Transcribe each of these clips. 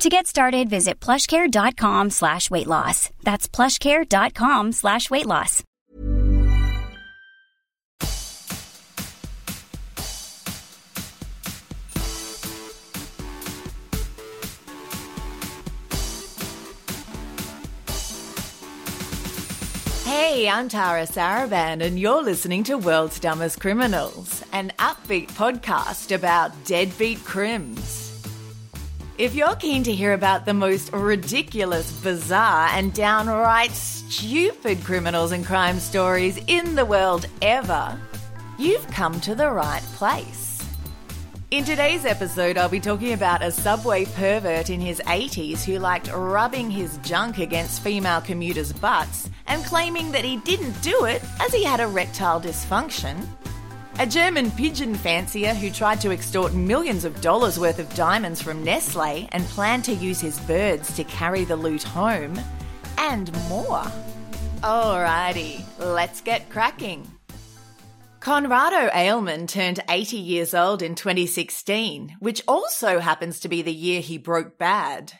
To get started, visit plushcare.com slash weight loss. That's plushcare.com slash weight loss. Hey, I'm Tara Saraban, and you're listening to World's Dumbest Criminals, an upbeat podcast about deadbeat crims. If you're keen to hear about the most ridiculous, bizarre, and downright stupid criminals and crime stories in the world ever, you've come to the right place. In today's episode, I'll be talking about a subway pervert in his 80s who liked rubbing his junk against female commuters' butts and claiming that he didn't do it as he had erectile dysfunction. A German pigeon fancier who tried to extort millions of dollars worth of diamonds from Nestle and planned to use his birds to carry the loot home. And more. Alrighty, let's get cracking. Conrado Ailman turned 80 years old in 2016, which also happens to be the year he broke bad.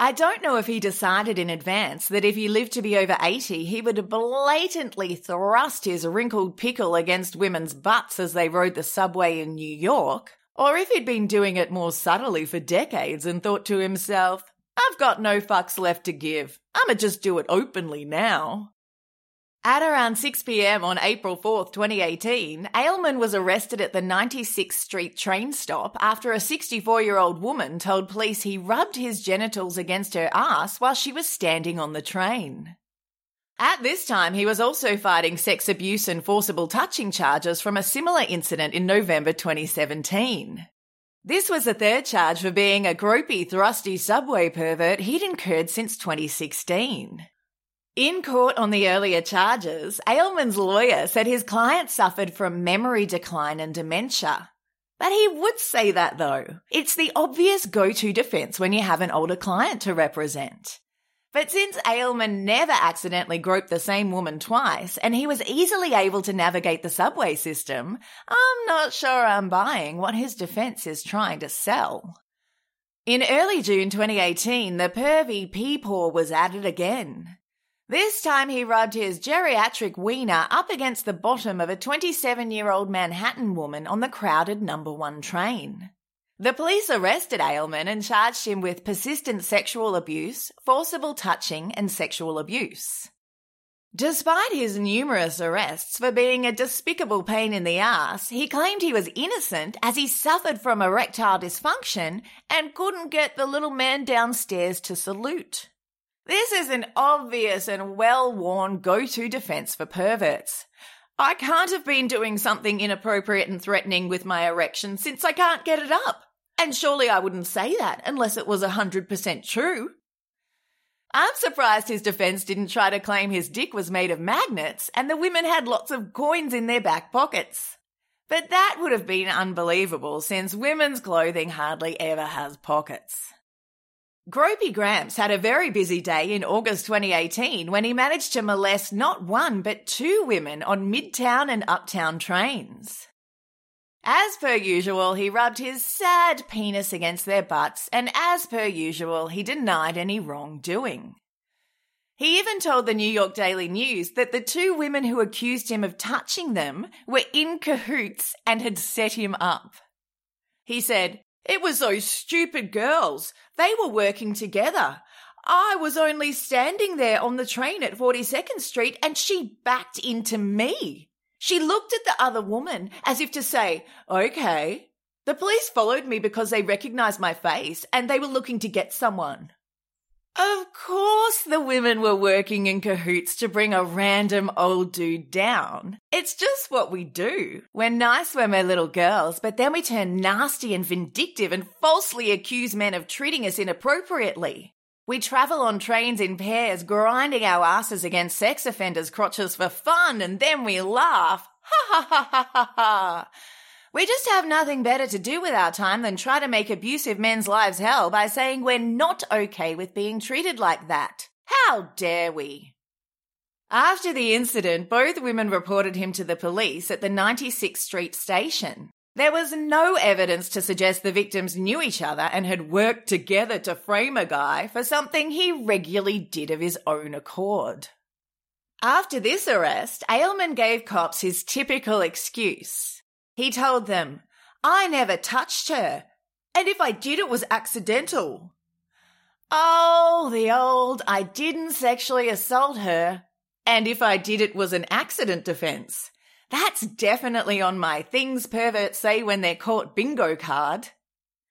I don't know if he decided in advance that if he lived to be over 80, he would blatantly thrust his wrinkled pickle against women's butts as they rode the subway in New York, or if he'd been doing it more subtly for decades and thought to himself, I've got no fucks left to give. I'ma just do it openly now. At around 6 pm on April 4th, 2018, Ailman was arrested at the 96th Street train stop after a 64 year old woman told police he rubbed his genitals against her ass while she was standing on the train. At this time, he was also fighting sex abuse and forcible touching charges from a similar incident in November 2017. This was the third charge for being a gropey, thrusty subway pervert he'd incurred since 2016. In court on the earlier charges, Ailman's lawyer said his client suffered from memory decline and dementia. But he would say that though. It's the obvious go-to defense when you have an older client to represent. But since Ailman never accidentally groped the same woman twice and he was easily able to navigate the subway system, I'm not sure I'm buying what his defense is trying to sell. In early June 2018, the pervy peepaw was added again. This time he rubbed his geriatric wiener up against the bottom of a 27 year old Manhattan woman on the crowded number one train. The police arrested Ailman and charged him with persistent sexual abuse, forcible touching, and sexual abuse. Despite his numerous arrests for being a despicable pain in the ass, he claimed he was innocent as he suffered from erectile dysfunction and couldn't get the little man downstairs to salute. This is an obvious and well worn go to defense for perverts. I can't have been doing something inappropriate and threatening with my erection since I can't get it up. And surely I wouldn't say that unless it was 100% true. I'm surprised his defense didn't try to claim his dick was made of magnets and the women had lots of coins in their back pockets. But that would have been unbelievable since women's clothing hardly ever has pockets. Gropey Gramps had a very busy day in August 2018 when he managed to molest not one but two women on midtown and uptown trains. As per usual, he rubbed his sad penis against their butts, and as per usual, he denied any wrongdoing. He even told the New York Daily News that the two women who accused him of touching them were in cahoots and had set him up. He said, it was those stupid girls. They were working together. I was only standing there on the train at 42nd Street and she backed into me. She looked at the other woman as if to say, okay. The police followed me because they recognized my face and they were looking to get someone. Of course, the women were working in cahoots to bring a random old dude down. It's just what we do. We're nice when we're little girls, but then we turn nasty and vindictive and falsely accuse men of treating us inappropriately. We travel on trains in pairs, grinding our asses against sex offenders' crotches for fun, and then we laugh. Ha ha ha ha ha ha. We just have nothing better to do with our time than try to make abusive men's lives hell by saying we're not okay with being treated like that. How dare we? After the incident, both women reported him to the police at the 96th Street station. There was no evidence to suggest the victims knew each other and had worked together to frame a guy for something he regularly did of his own accord. After this arrest, Ailman gave cops his typical excuse. He told them, I never touched her, and if I did, it was accidental. Oh, the old I didn't sexually assault her, and if I did, it was an accident defense. That's definitely on my things perverts say when they're caught bingo card.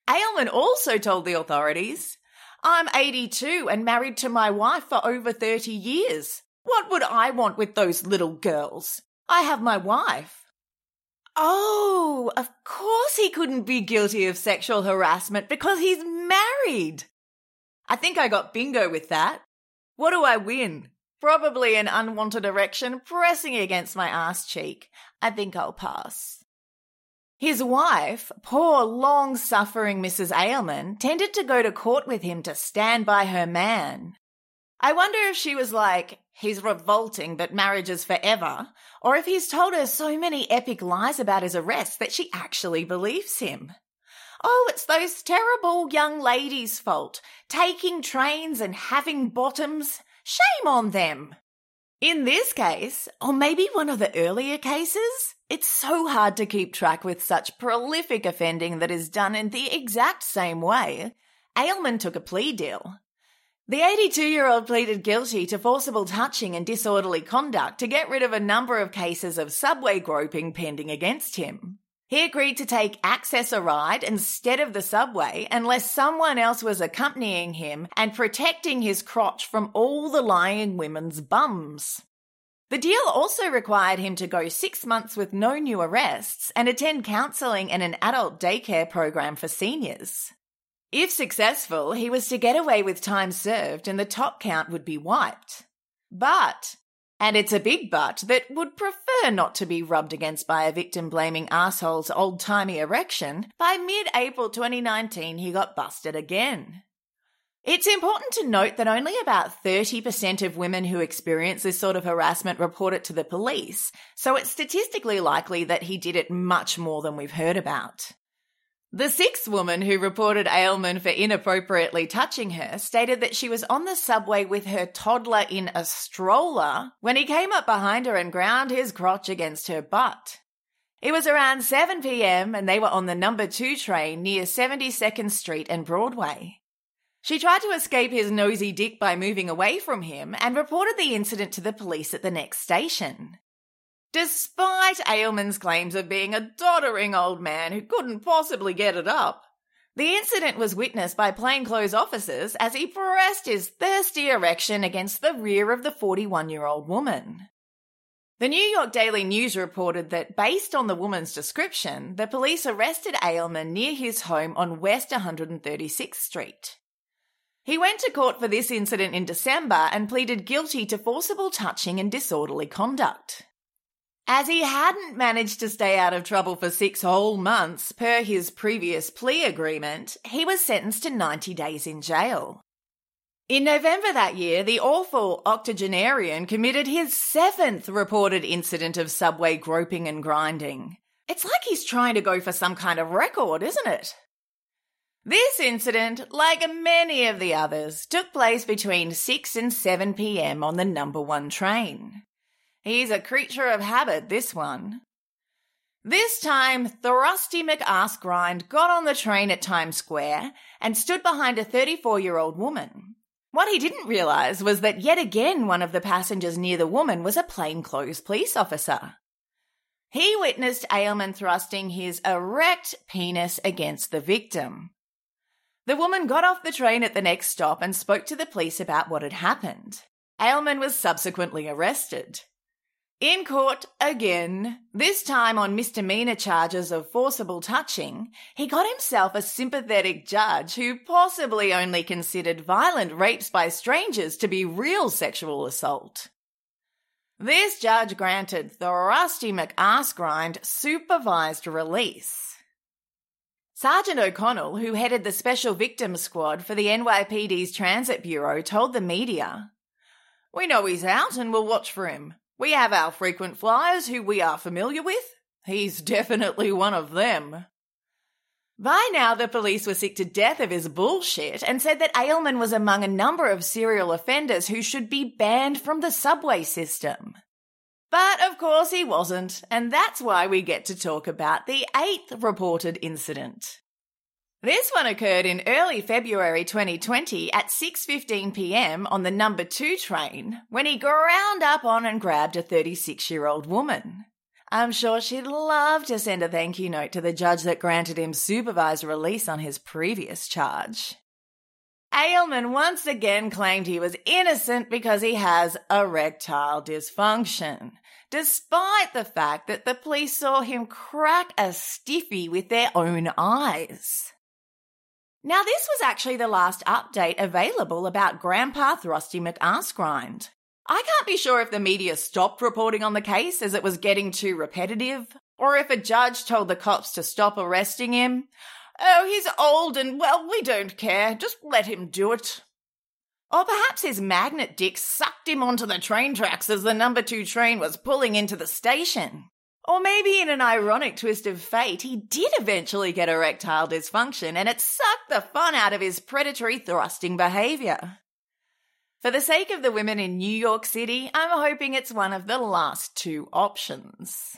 Ailman also told the authorities, I'm 82 and married to my wife for over 30 years. What would I want with those little girls? I have my wife. Oh, of course he couldn't be guilty of sexual harassment because he's married. I think I got bingo with that. What do I win? Probably an unwanted erection pressing against my ass cheek. I think I'll pass. His wife, poor long suffering Mrs. Ailman, tended to go to court with him to stand by her man. I wonder if she was like, he's revolting, but marriage is forever, or if he's told her so many epic lies about his arrest that she actually believes him. Oh, it's those terrible young ladies' fault, taking trains and having bottoms. Shame on them. In this case, or maybe one of the earlier cases, it's so hard to keep track with such prolific offending that is done in the exact same way. Ailman took a plea deal. The 82 year old pleaded guilty to forcible touching and disorderly conduct to get rid of a number of cases of subway groping pending against him. He agreed to take Access-A-Ride instead of the subway unless someone else was accompanying him and protecting his crotch from all the lying women's bums. The deal also required him to go six months with no new arrests and attend counselling and an adult daycare program for seniors. If successful, he was to get away with time served and the top count would be wiped. But and it's a big but that would prefer not to be rubbed against by a victim blaming asshole's old timey erection. By mid April 2019, he got busted again. It's important to note that only about 30% of women who experience this sort of harassment report it to the police, so it's statistically likely that he did it much more than we've heard about. The sixth woman who reported Ailman for inappropriately touching her stated that she was on the subway with her toddler in a stroller when he came up behind her and ground his crotch against her butt. It was around 7 pm and they were on the number 2 train near 72nd Street and Broadway. She tried to escape his nosy dick by moving away from him and reported the incident to the police at the next station. Despite Ailman's claims of being a doddering old man who couldn't possibly get it up, the incident was witnessed by plainclothes officers as he pressed his thirsty erection against the rear of the 41 year old woman. The New York Daily News reported that, based on the woman's description, the police arrested Ailman near his home on West 136th Street. He went to court for this incident in December and pleaded guilty to forcible touching and disorderly conduct. As he hadn't managed to stay out of trouble for six whole months per his previous plea agreement, he was sentenced to 90 days in jail. In November that year, the awful octogenarian committed his seventh reported incident of subway groping and grinding. It's like he's trying to go for some kind of record, isn't it? This incident, like many of the others, took place between 6 and 7 pm on the number one train. He's a creature of habit, this one. This time, Thrusty McAskgrind got on the train at Times Square and stood behind a 34 year old woman. What he didn't realise was that yet again one of the passengers near the woman was a plainclothes police officer. He witnessed Ailman thrusting his erect penis against the victim. The woman got off the train at the next stop and spoke to the police about what had happened. Ailman was subsequently arrested. In court again, this time on misdemeanor charges of forcible touching, he got himself a sympathetic judge who possibly only considered violent rapes by strangers to be real sexual assault. This judge granted the Rusty McAskrind supervised release. Sergeant O'Connell, who headed the Special Victims Squad for the NYPD's Transit Bureau, told the media, We know he's out and we'll watch for him. We have our frequent flyers who we are familiar with. He's definitely one of them. By now, the police were sick to death of his bullshit and said that Ailman was among a number of serial offenders who should be banned from the subway system. But of course he wasn't, and that's why we get to talk about the eighth reported incident. This one occurred in early February 2020 at 6:15 p.m. on the number 2 train when he ground up on and grabbed a 36-year-old woman. I'm sure she'd love to send a thank you note to the judge that granted him supervised release on his previous charge. Ailman once again claimed he was innocent because he has erectile dysfunction, despite the fact that the police saw him crack a stiffy with their own eyes. Now, this was actually the last update available about Grandpa Thrusty McAskrind. I can't be sure if the media stopped reporting on the case as it was getting too repetitive, or if a judge told the cops to stop arresting him. Oh, he's old and, well, we don't care. Just let him do it. Or perhaps his magnet dick sucked him onto the train tracks as the number two train was pulling into the station. Or maybe in an ironic twist of fate, he did eventually get erectile dysfunction and it sucked the fun out of his predatory thrusting behavior. For the sake of the women in New York City, I'm hoping it's one of the last two options.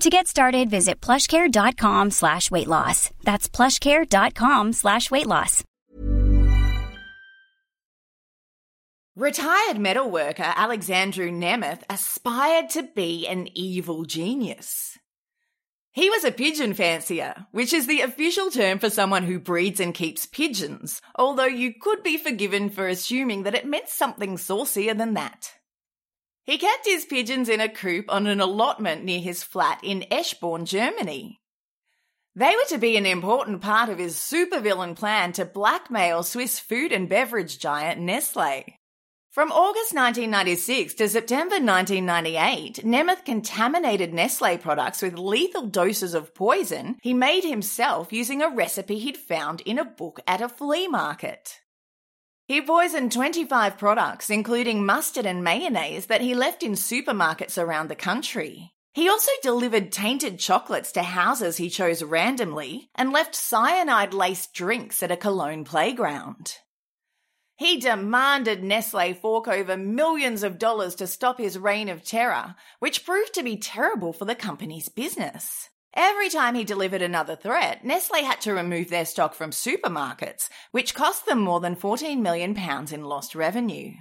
To get started, visit plushcare.com slash weight loss. That's plushcare.com slash weight loss. Retired metalworker Alexandru Nemeth aspired to be an evil genius. He was a pigeon fancier, which is the official term for someone who breeds and keeps pigeons, although you could be forgiven for assuming that it meant something saucier than that. He kept his pigeons in a coop on an allotment near his flat in Eschborn, Germany. They were to be an important part of his supervillain plan to blackmail Swiss food and beverage giant Nestle. From August 1996 to September 1998, Nemeth contaminated Nestle products with lethal doses of poison he made himself using a recipe he'd found in a book at a flea market. He poisoned 25 products, including mustard and mayonnaise, that he left in supermarkets around the country. He also delivered tainted chocolates to houses he chose randomly and left cyanide laced drinks at a Cologne playground. He demanded Nestle fork over millions of dollars to stop his reign of terror, which proved to be terrible for the company's business. Every time he delivered another threat, Nestle had to remove their stock from supermarkets, which cost them more than 14 million pounds in lost revenue.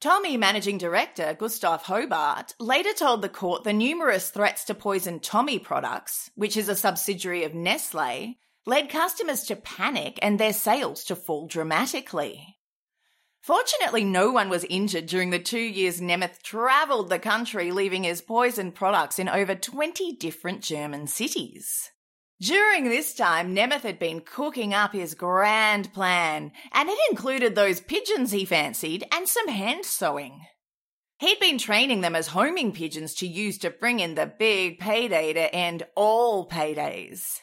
Thomy managing director Gustav Hobart later told the court the numerous threats to poison Thomy products, which is a subsidiary of Nestle, led customers to panic and their sales to fall dramatically. Fortunately, no one was injured during the two years Nemeth travelled the country, leaving his poison products in over 20 different German cities. During this time, Nemeth had been cooking up his grand plan, and it included those pigeons he fancied and some hand sewing. He'd been training them as homing pigeons to use to bring in the big payday to end all paydays.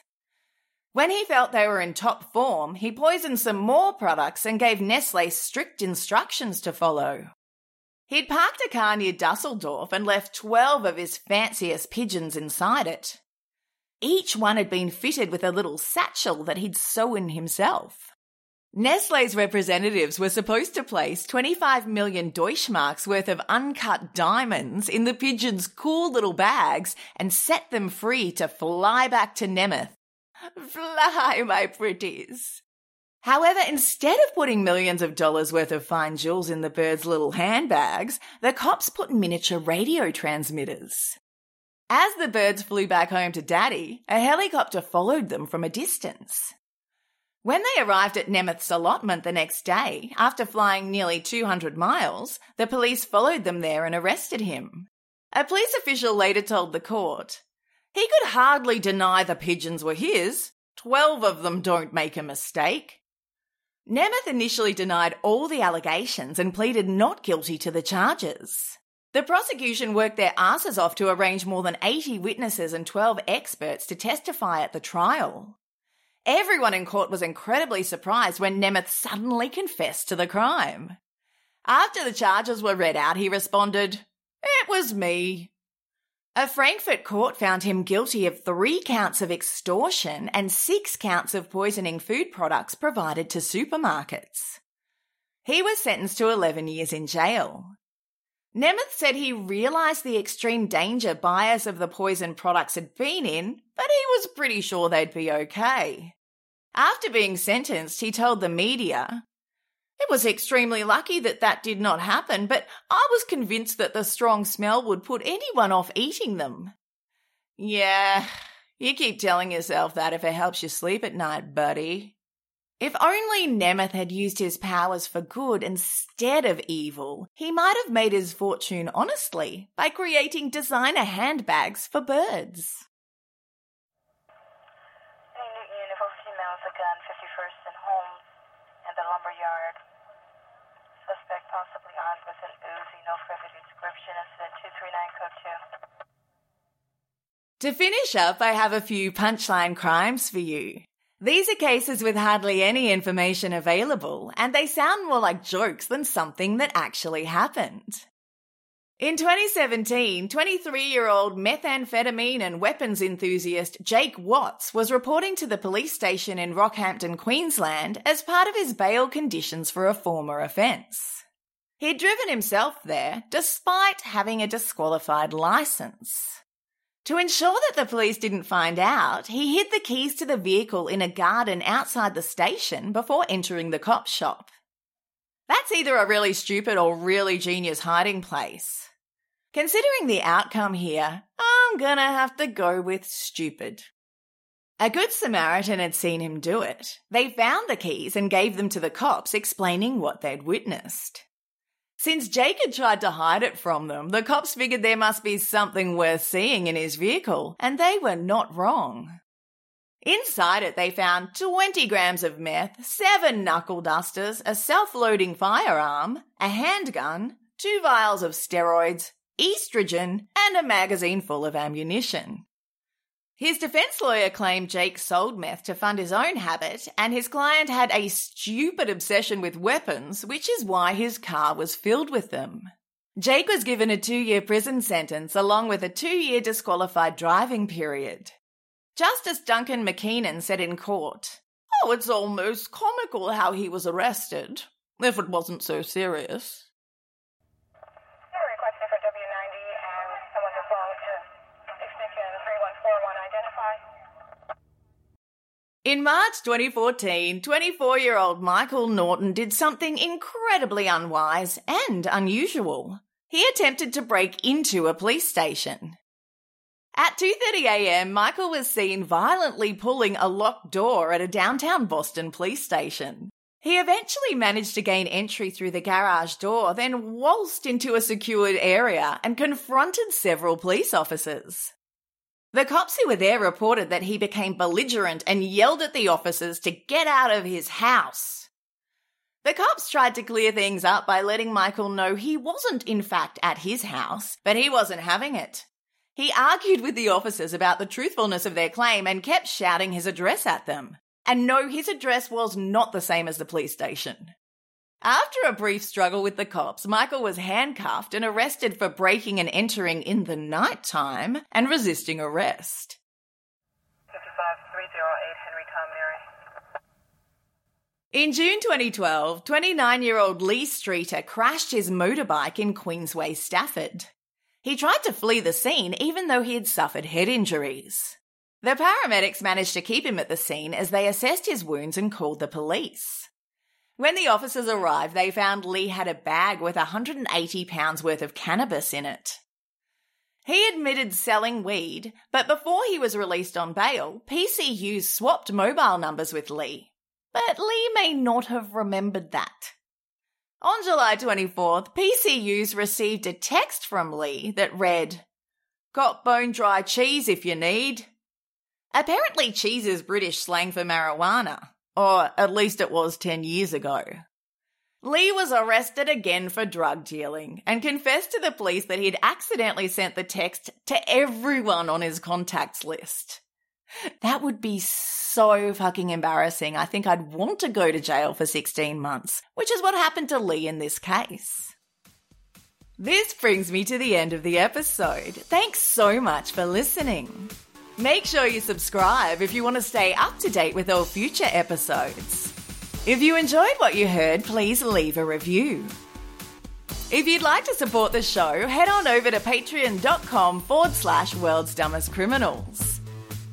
When he felt they were in top form, he poisoned some more products and gave Nestle strict instructions to follow. He'd parked a car near Dusseldorf and left 12 of his fanciest pigeons inside it. Each one had been fitted with a little satchel that he'd sewn himself. Nestle's representatives were supposed to place 25 million Deutschmarks worth of uncut diamonds in the pigeons' cool little bags and set them free to fly back to Nemeth. Fly, my pretties. However, instead of putting millions of dollars worth of fine jewels in the birds' little handbags, the cops put miniature radio transmitters. As the birds flew back home to Daddy, a helicopter followed them from a distance. When they arrived at Nemeth's allotment the next day, after flying nearly 200 miles, the police followed them there and arrested him. A police official later told the court, He could hardly deny the pigeons were his. Twelve of them don't make a mistake. Nemeth initially denied all the allegations and pleaded not guilty to the charges. The prosecution worked their asses off to arrange more than 80 witnesses and 12 experts to testify at the trial. Everyone in court was incredibly surprised when Nemeth suddenly confessed to the crime. After the charges were read out, he responded, It was me. A Frankfurt court found him guilty of three counts of extortion and six counts of poisoning food products provided to supermarkets. He was sentenced to 11 years in jail. Nemeth said he realised the extreme danger buyers of the poison products had been in, but he was pretty sure they'd be okay. After being sentenced, he told the media, It was extremely lucky that that did not happen, but I was convinced that the strong smell would put anyone off eating them. Yeah, you keep telling yourself that if it helps you sleep at night, buddy. If only Nemeth had used his powers for good instead of evil, he might have made his fortune honestly by creating designer handbags for birds. Newton Uniform female with a gun, 51st and Holmes, and the lumber yard. Suspect possibly armed with an Uzi, no further description, incident 239 code 2. To finish up, I have a few punchline crimes for you. These are cases with hardly any information available, and they sound more like jokes than something that actually happened. In 2017, 23 year old methamphetamine and weapons enthusiast Jake Watts was reporting to the police station in Rockhampton, Queensland, as part of his bail conditions for a former offence. He'd driven himself there despite having a disqualified licence. To ensure that the police didn't find out, he hid the keys to the vehicle in a garden outside the station before entering the cop shop. That's either a really stupid or really genius hiding place. Considering the outcome here, I'm gonna have to go with stupid. A good Samaritan had seen him do it. They found the keys and gave them to the cops, explaining what they'd witnessed. Since Jake had tried to hide it from them, the cops figured there must be something worth seeing in his vehicle, and they were not wrong. Inside it, they found 20 grams of meth, seven knuckle dusters, a self loading firearm, a handgun, two vials of steroids, estrogen, and a magazine full of ammunition. His defense lawyer claimed Jake sold meth to fund his own habit, and his client had a stupid obsession with weapons, which is why his car was filled with them. Jake was given a two year prison sentence along with a two year disqualified driving period. Justice Duncan McMeekin said in court, Oh, it's almost comical how he was arrested, if it wasn't so serious. In March 2014, 24 year old Michael Norton did something incredibly unwise and unusual. He attempted to break into a police station. At 2.30am, Michael was seen violently pulling a locked door at a downtown Boston police station. He eventually managed to gain entry through the garage door, then waltzed into a secured area and confronted several police officers. The cops who were there reported that he became belligerent and yelled at the officers to get out of his house. The cops tried to clear things up by letting Michael know he wasn't, in fact, at his house, but he wasn't having it. He argued with the officers about the truthfulness of their claim and kept shouting his address at them. And no, his address was not the same as the police station. After a brief struggle with the cops, Michael was handcuffed and arrested for breaking and entering in the night time and resisting arrest. 55308 Henry Tom Mary. In June 2012, 29 year old Lee Streeter crashed his motorbike in Queensway, Stafford. He tried to flee the scene even though he had suffered head injuries. The paramedics managed to keep him at the scene as they assessed his wounds and called the police. When the officers arrived, they found Lee had a bag with 180 pounds worth of cannabis in it. He admitted selling weed, but before he was released on bail, PCU swapped mobile numbers with Lee but Lee may not have remembered that. On July 24th, PCUs received a text from Lee that read, Got bone dry cheese if you need. Apparently, cheese is British slang for marijuana, or at least it was 10 years ago. Lee was arrested again for drug dealing and confessed to the police that he'd accidentally sent the text to everyone on his contacts list. That would be so fucking embarrassing. I think I'd want to go to jail for 16 months, which is what happened to Lee in this case. This brings me to the end of the episode. Thanks so much for listening. Make sure you subscribe if you want to stay up to date with all future episodes. If you enjoyed what you heard, please leave a review. If you'd like to support the show, head on over to patreon.com forward slash world's dumbest criminals.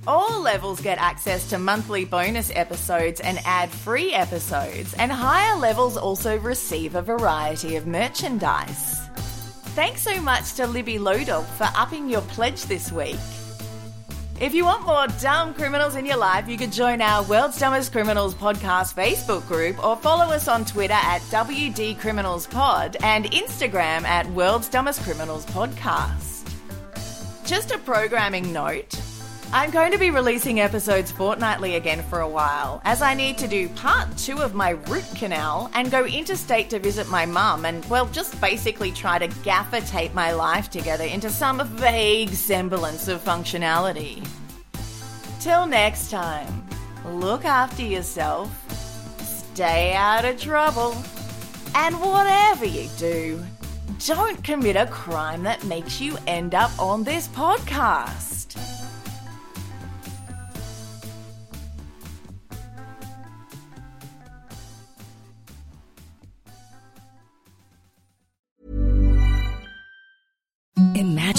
All levels get access to monthly bonus episodes and ad free episodes, and higher levels also receive a variety of merchandise. Thanks so much to Libby Lodog for upping your pledge this week. If you want more dumb criminals in your life, you could join our World's Dumbest Criminals podcast Facebook group or follow us on Twitter at WD Criminals Pod and Instagram at World's Dumbest Criminals Podcast. Just a programming note. I'm going to be releasing episodes fortnightly again for a while, as I need to do part two of my root canal and go interstate to visit my mum and, well, just basically try to gaffer tape my life together into some vague semblance of functionality. Till next time, look after yourself, stay out of trouble, and whatever you do, don't commit a crime that makes you end up on this podcast.